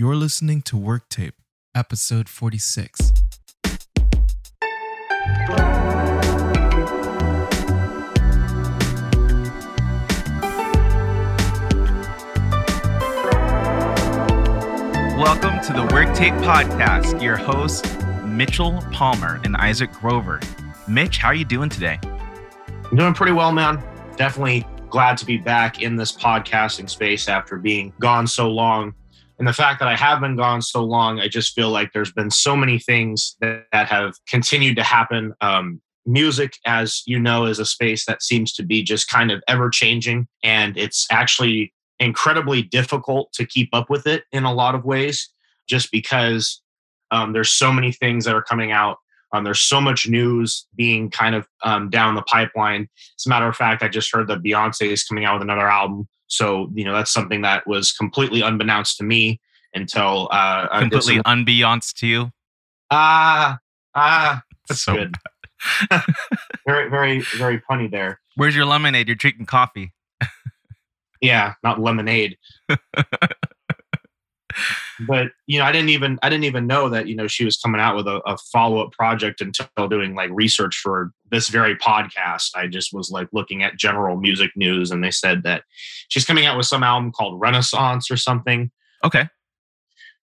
You're listening to Work Tape, episode 46. Welcome to the Work Tape Podcast. Your hosts, Mitchell Palmer and Isaac Grover. Mitch, how are you doing today? I'm doing pretty well, man. Definitely glad to be back in this podcasting space after being gone so long. And the fact that I have been gone so long, I just feel like there's been so many things that, that have continued to happen. Um, music, as you know, is a space that seems to be just kind of ever changing. And it's actually incredibly difficult to keep up with it in a lot of ways, just because um, there's so many things that are coming out. Um, there's so much news being kind of um, down the pipeline. As a matter of fact, I just heard that Beyonce is coming out with another album. So, you know, that's something that was completely unbeknownst to me until uh, Completely some- unbeknownst to you. ah ah. That's So good. very very very punny there. Where's your lemonade? You're drinking coffee. Yeah, not lemonade. but you know, I didn't even I didn't even know that you know she was coming out with a, a follow up project until doing like research for this very podcast. I just was like looking at general music news, and they said that she's coming out with some album called Renaissance or something. Okay.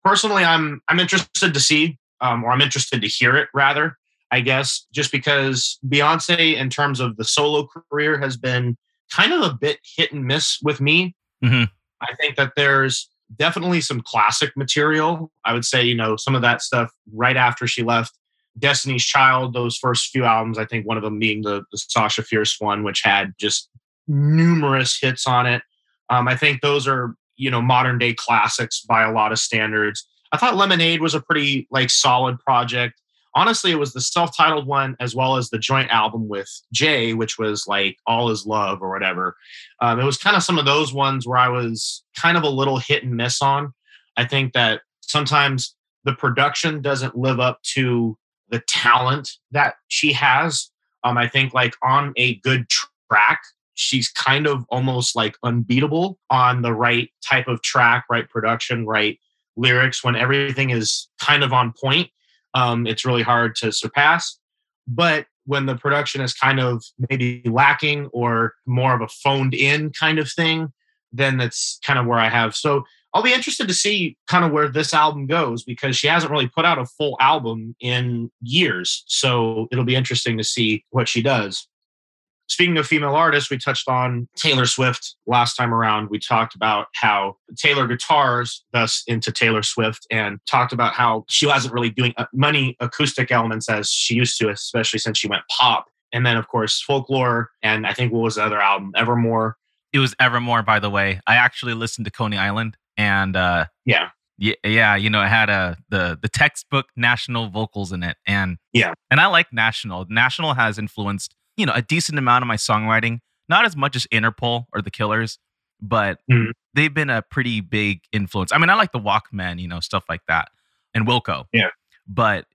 Personally, I'm I'm interested to see, um, or I'm interested to hear it rather. I guess just because Beyonce, in terms of the solo career, has been kind of a bit hit and miss with me. Mhm. I think that there's definitely some classic material. I would say, you know, some of that stuff right after she left Destiny's Child, those first few albums, I think one of them being the, the Sasha Fierce one, which had just numerous hits on it. Um, I think those are, you know, modern day classics by a lot of standards. I thought Lemonade was a pretty like solid project. Honestly, it was the self-titled one as well as the joint album with Jay, which was like All Is Love or whatever. Um, it was kind of some of those ones where I was kind of a little hit and miss on. I think that sometimes the production doesn't live up to the talent that she has. Um, I think like on a good track, she's kind of almost like unbeatable on the right type of track, right production, right lyrics. When everything is kind of on point, um, it's really hard to surpass. But when the production is kind of maybe lacking or more of a phoned in kind of thing, then that's kind of where I have. So I'll be interested to see kind of where this album goes because she hasn't really put out a full album in years. So it'll be interesting to see what she does. Speaking of female artists, we touched on Taylor Swift last time around. We talked about how Taylor guitars, thus into Taylor Swift, and talked about how she wasn't really doing uh, many acoustic elements as she used to, especially since she went pop. And then, of course, folklore, and I think what was the other album, Evermore. It was Evermore, by the way. I actually listened to Coney Island and uh Yeah, yeah, yeah, you know, it had a the the textbook national vocals in it. And Yeah. And I like National. National has influenced, you know, a decent amount of my songwriting. Not as much as Interpol or the Killers, but Mhm. they've been a pretty big influence. I mean, I like the Walkmen, you know, stuff like that. And Wilco. Yeah. But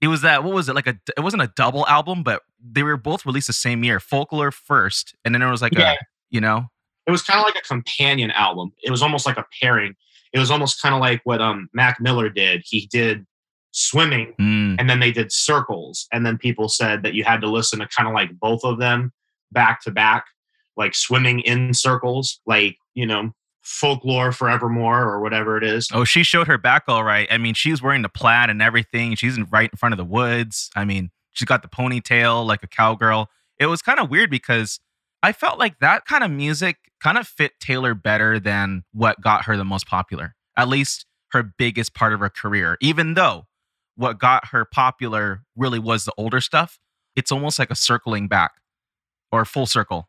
it was that what was it like a it wasn't a double album, but they were both released the same year. Folklore first, and then it was like Yeah. a you know, it was kind of like a companion album. It was almost like a pairing. It was almost kind of like what um Mac Miller did. He did swimming mm, and then they did circles. And then people said that you had to listen to kind of like both of them back to back, like swimming in circles, like, you know, folklore forevermore or whatever it is. Oh, she showed her back all right. I mean, she was wearing the plaid and everything. She's in right in front of the woods. I mean, she's got the ponytail like a cowgirl. It was kind of weird because I felt like that kind of music kind of fit Taylor better than what got her the most popular. At least her biggest part of her career. Even though what got her popular really was the older stuff, it's almost like a circling back or full circle.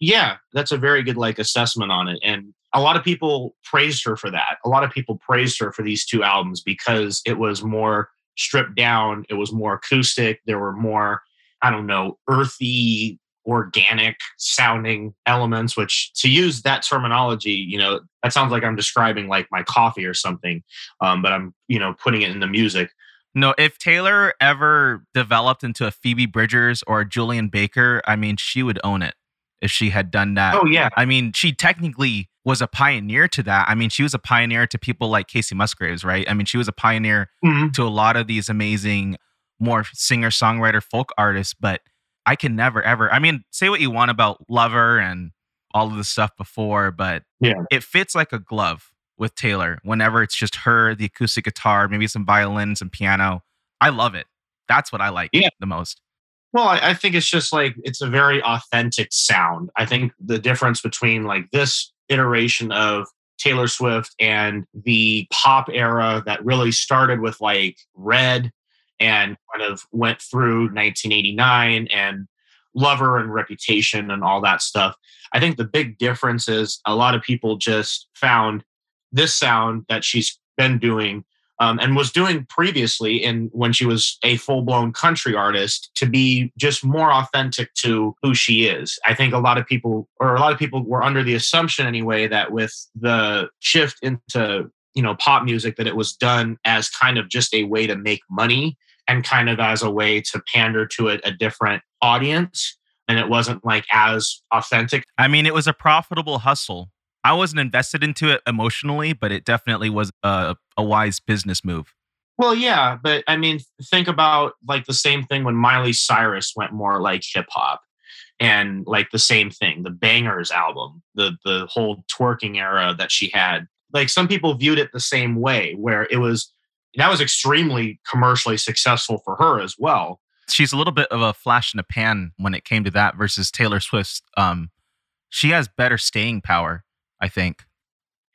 Yeah, that's a very good like assessment on it. And a lot of people praised her for that. A lot of people praised her for these two albums because it was more stripped down, it was more acoustic, there were more, I don't know, earthy, organic sounding elements, which to use that terminology, you know, that sounds like I'm describing like my coffee or something. Um, but I'm, you know, putting it in the music. No, if Taylor ever developed into a Phoebe Bridgers or a Julien Baker, I mean, she would own it if she had done that. Oh yeah. I mean, she technically was a pioneer to that. I mean, she was a pioneer to people like Kacey Musgraves, right? I mean, she was a pioneer Mhm. to a lot of these amazing, more singer songwriter folk artists. But I can never ever. I mean, say what you want about Lover and all of the stuff before, but Yeah. it fits like a glove with Taylor. Whenever it's just her, the acoustic guitar, maybe some violin, some piano, I love it. That's what I like Yeah. the most. Well, I, I think it's just like it's a very authentic sound. I think the difference between like this iteration of Taylor Swift and the pop era that really started with like Red and kind of went through 1989 and Lover and Reputation and all that stuff. I think the big difference is a lot of people just found this sound that she's been doing um, and was doing previously in when she was a full blown country artist to be just more authentic to who she is. I think a lot of people, or a lot of people, were under the assumption anyway that with the shift into you know pop music that it was done as kind of just a way to make money and kind of as a way to pander to a, a different audience and it wasn't like as authentic I mean, it was a profitable hustle. I wasn't invested into it emotionally, but it definitely was a, a wise business move. Well, yeah, but I mean, think about like the same thing when Miley Cyrus went more like hip hop, and like the same thing, the Bangerz album, the the whole twerking era that she had. Like some people viewed it the same way, where it was that was extremely commercially successful for her as well. She's a little bit of a flash in the pan when it came to that versus Taylor Swift's. Um, she has better staying power, I think.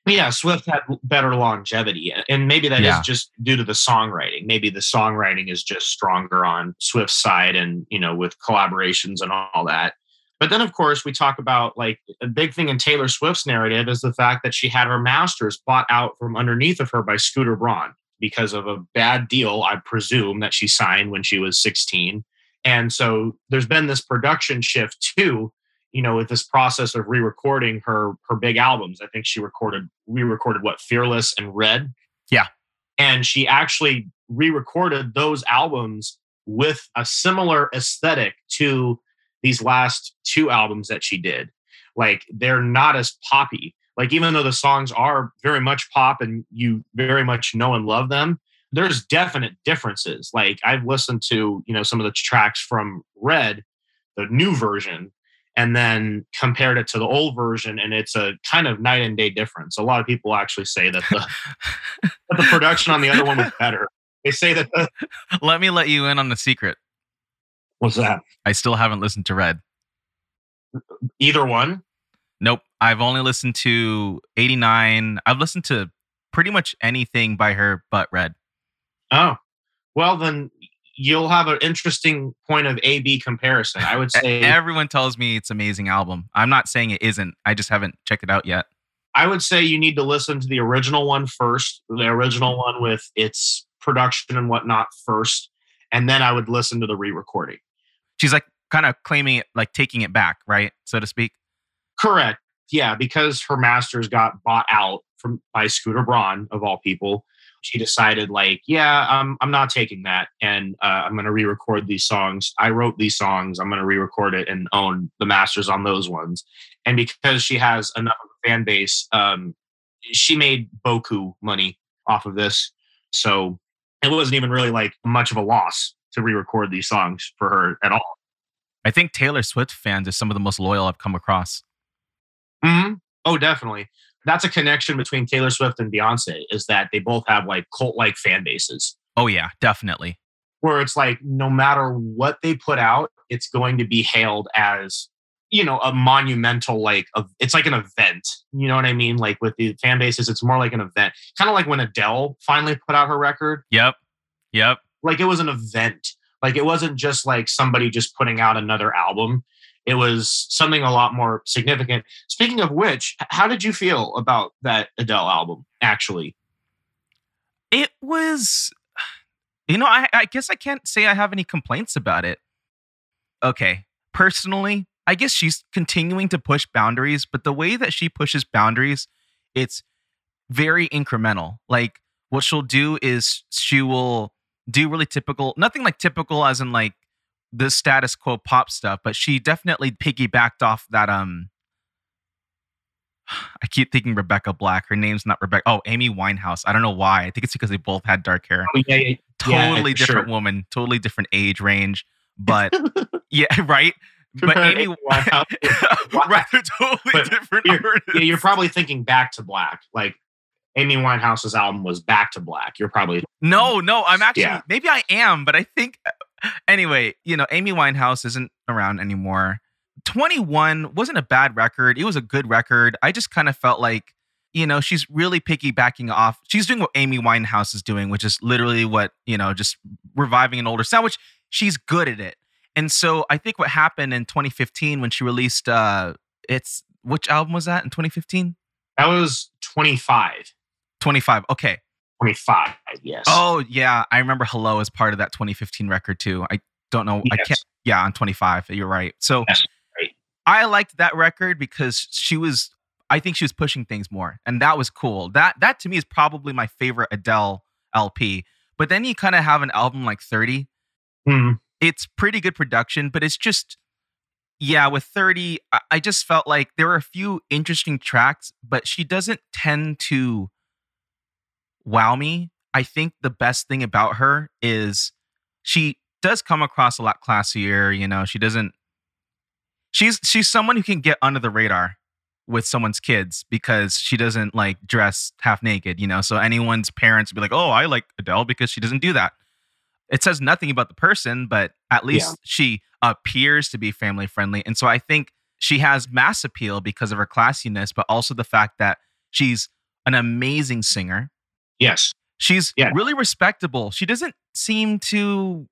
Yeah, Swift had better longevity, and maybe that is Yeah. just due to the songwriting. Maybe the songwriting is just stronger on Swift's side, and you know, with collaborations and all that. But then, of course, we talk about like a big thing in Taylor Swift's narrative is the fact that she had her masters bought out from underneath of her by Scooter Braun because of a bad deal, I presume, that she signed when she was 16. And so there's been this production shift too you know, with this process of re-recording her her big albums. I think she recorded re-recorded what Fearless and Red. Yeah. And she actually re-recorded those albums with a similar aesthetic to these last two albums that she did. Like they're not as poppy. Like even though the songs are very much pop and you very much know and love them, there's definite differences. Like I've listened to, you know, some of the tracks from Red, the new version, and then compared it to the old version and it's a kind of night and day difference a lot of people actually say that the, that the production on the other one was better they say that the, let me let you in on the secret. what's that I still haven't listened to Red. either one Nope. I've only listened to 89. I've listened to pretty much anything by her but Red. oh well then you'll have an interesting point of a b comparison i would say Everyone tells me it's an amazing album. I'm not saying it isn't. I just haven't checked it out yet. i would say you need to listen to the original one first the original mm-hmm. one with its production and whatnot first and then i would listen to the re-recording She's like kind of claiming it, like taking it back, right? So to speak. Correct. Yeah, because her masters got bought out from by Scooter Braun of all people. She decided, like, yeah, I'm I'm not taking that, and uh, I'm going to re-record these songs. I wrote these songs. I'm going to re-record it and own the masters on those ones. And because she has enough of a fan base, um, she made boku money off of this. So it wasn't even really like much of a loss to re-record these songs for her at all. I think Taylor Swift fans are some of the most loyal I've come across. Hmm Oh, definitely. That's a connection between Taylor Swift and Beyonce is that they both have like cult like fan bases Oh yeah, definitely. where it's like no matter what they put out, it's going to be hailed as you know a monumental like a, it's like an event. You know what I mean? Like with the fan bases, it's more like an event. Kind of like when Adele finally put out her record, Yep. Yep. like it was an event. Like it wasn't just like somebody just putting out another album. It was something a lot more significant. Speaking of which, how did you feel about that Adele album? Actually, It was you know, I, I guess I can't say I have any complaints about it. Okay. Personally, I guess she's continuing to push boundaries, but the way that she pushes boundaries, it's very incremental. Like what she'll do is she will do really typical, nothing like typical as in like the status quo pop stuff, but she definitely piggybacked off that um I keep thinking Rebecca Black. Her name's not Rebecca. Oh, Amy Winehouse. I don't know why. I think it's because they both had dark hair. Oh, yeah, yeah, yeah, Totally for different sure. woman, totally different age range. But yeah, right. But Amy, Winehouse. right, they're totally But different you're- artists. yeah, you're probably thinking Back to Black. Like Amy Winehouse's album was Back to Black. You're probably No, no, I'm actually Yeah. maybe I am, but I think anyway, you know, Amy Winehouse isn't around anymore. 21 wasn't a bad record. It was a good record. I just kind of felt like, you know, she's really piggybacking off. She's doing what Amy Winehouse is doing, which is literally what, you know, just reviving an older sound, which she's good at it. And so I think what happened in 2015 when she released uh it's which album was that in 2015? that was 25. 25. Okay. 25, yes. Oh yeah, I remember "Hello" as part of that 2015 record too. I don't know. I can't. Yeah, on 25. You're right. So Yes, right. I liked that record because she was. I think she was pushing things more, and that was cool. That that to me is probably my favorite Adele LP. But then you kind of have an album like 30. Hmm. It's pretty good production, but it's just. Yeah, with 30, I- I just felt like there were a few interesting tracks, but she doesn't tend to wow me. I think the best thing about her is she does come across a lot classier, you know, she doesn't she's she's someone who can get under the radar with someone's kids because she doesn't like dress half naked, you know. So anyone's parents would be like, "Oh, I like Adele because she doesn't do that." It says nothing about the person, but at least Yeah. she appears to be family friendly. And so I think she has mass appeal because of her classiness, but also the fact that she's an amazing singer. Yes. She's Yeah. really respectable. She doesn't seem to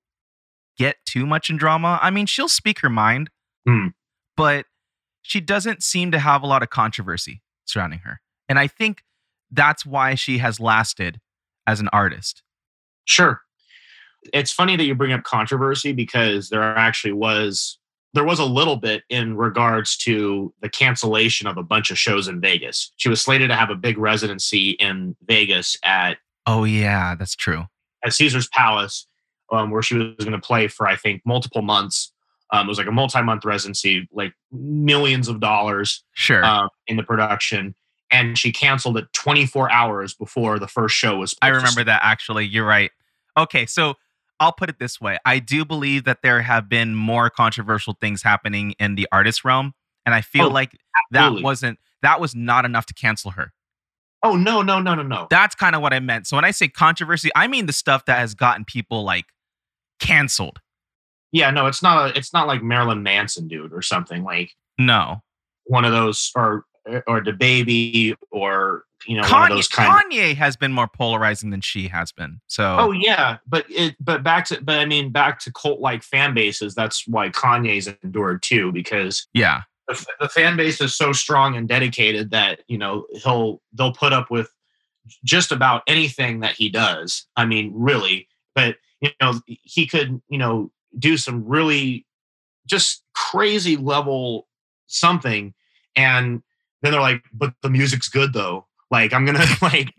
get too much in drama. I mean, she'll speak her mind, Hmm. but she doesn't seem to have a lot of controversy surrounding her. And I think that's why she has lasted as an artist. Sure. It's funny that you bring up controversy because there actually was there was a little bit in regards to the cancellation of a bunch of shows in Vegas. She was slated to have a big residency in Vegas at Oh yeah, that's true. at Caesar's Palace, um, where she was going to play for I think multiple months. Um, it was like a multi-month residency, like millions of dollars Sure. um, in the production, and she canceled it 24 hours before the first show was. I remember that actually. You're right. Okay, so I'll put it this way. I do believe that there have been more controversial things happening in the artist realm, and I feel Oh, like that absolutely. wasn't that was not enough to cancel her. Oh no no no no no! That's kind of what I meant. So when I say controversy, I mean the stuff that has gotten people like canceled. Yeah, no, it's not a, it's not like Marilyn Manson, dude, or something like No. one of those, or or the baby, or you know, one of Kanye, those kind. of, has been more polarizing than she has been. So oh yeah, but it, but back to, but I mean, back to cult like fan bases. That's why Kanye's endured too, because yeah. the, the fan base is so strong and dedicated that you know he'll they'll put up with just about anything that he does. I mean, really, but you know, he could you know do some really just crazy level something, and then they're like, "But the music's good though." Like, I'm gonna like,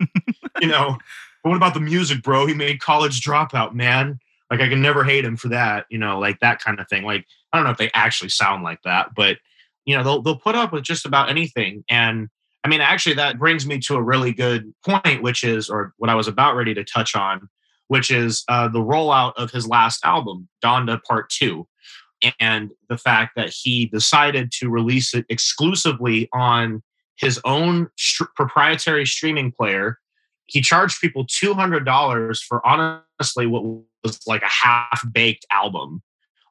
you know, what about the music, bro? He made College Dropout, man. Like, I can never hate him for that. You know, like that kind of thing. Like, I don't know if they actually sound like that, but you know they'll they'll put up with just about anything and i mean actually that brings me to a really good point which is or what i was about ready to touch on which is uh, the rollout of his last album donda part two and the fact that he decided to release it exclusively on his own str- proprietary streaming player. He charged people $200 for honestly what was like a half-baked album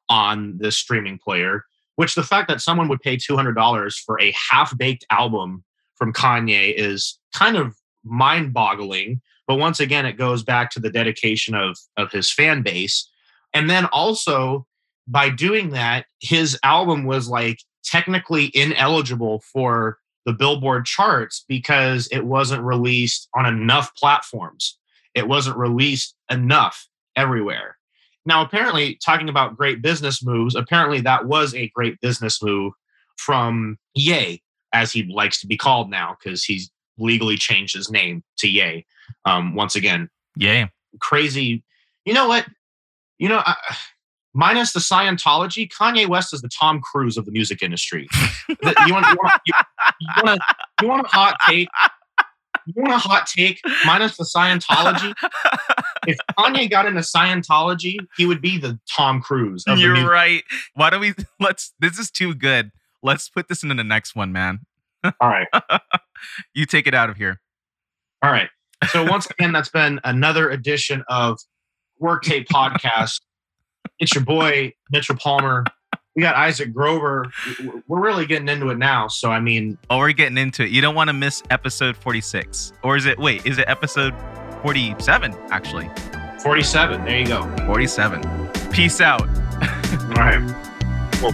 on this streaming player which the fact that someone would pay $200 for a half-baked album from Kanye is kind of mind-boggling. But once again it goes back to the dedication of of his fan base. And then also by doing that his album was like technically ineligible for the Billboard charts because it wasn't released on enough platforms it wasn't released enough everywhere now, apparently, talking about great business moves, apparently that was a great business move from Ye, as he likes to be called now, because he's legally changed his name to Ye. Um, once again, Yay. crazy. You know what? You know, I, minus the Scientology, Kanye West is the Tom Cruise of the music industry. The- you want, you want, you, want to You want a hot take? You want a hot take minus the Scientology? If Kanye got into Scientology, he would be the Tom Cruise. Of You're music. right. Why don't we let's this is too good. Let's put this into the next one, man. All right. You take it out of here. All right. So once again, that's been another edition of Work Tape Podcast. It's your boy Mitchell Palmer. We got Isaac Grover. We're really getting into it now. So I mean, Oh, we're getting into it. You don't want to miss episode 46. Or is it wait, is it episode 47 actually? 47. There you go. 47. Peace out. All right. Well,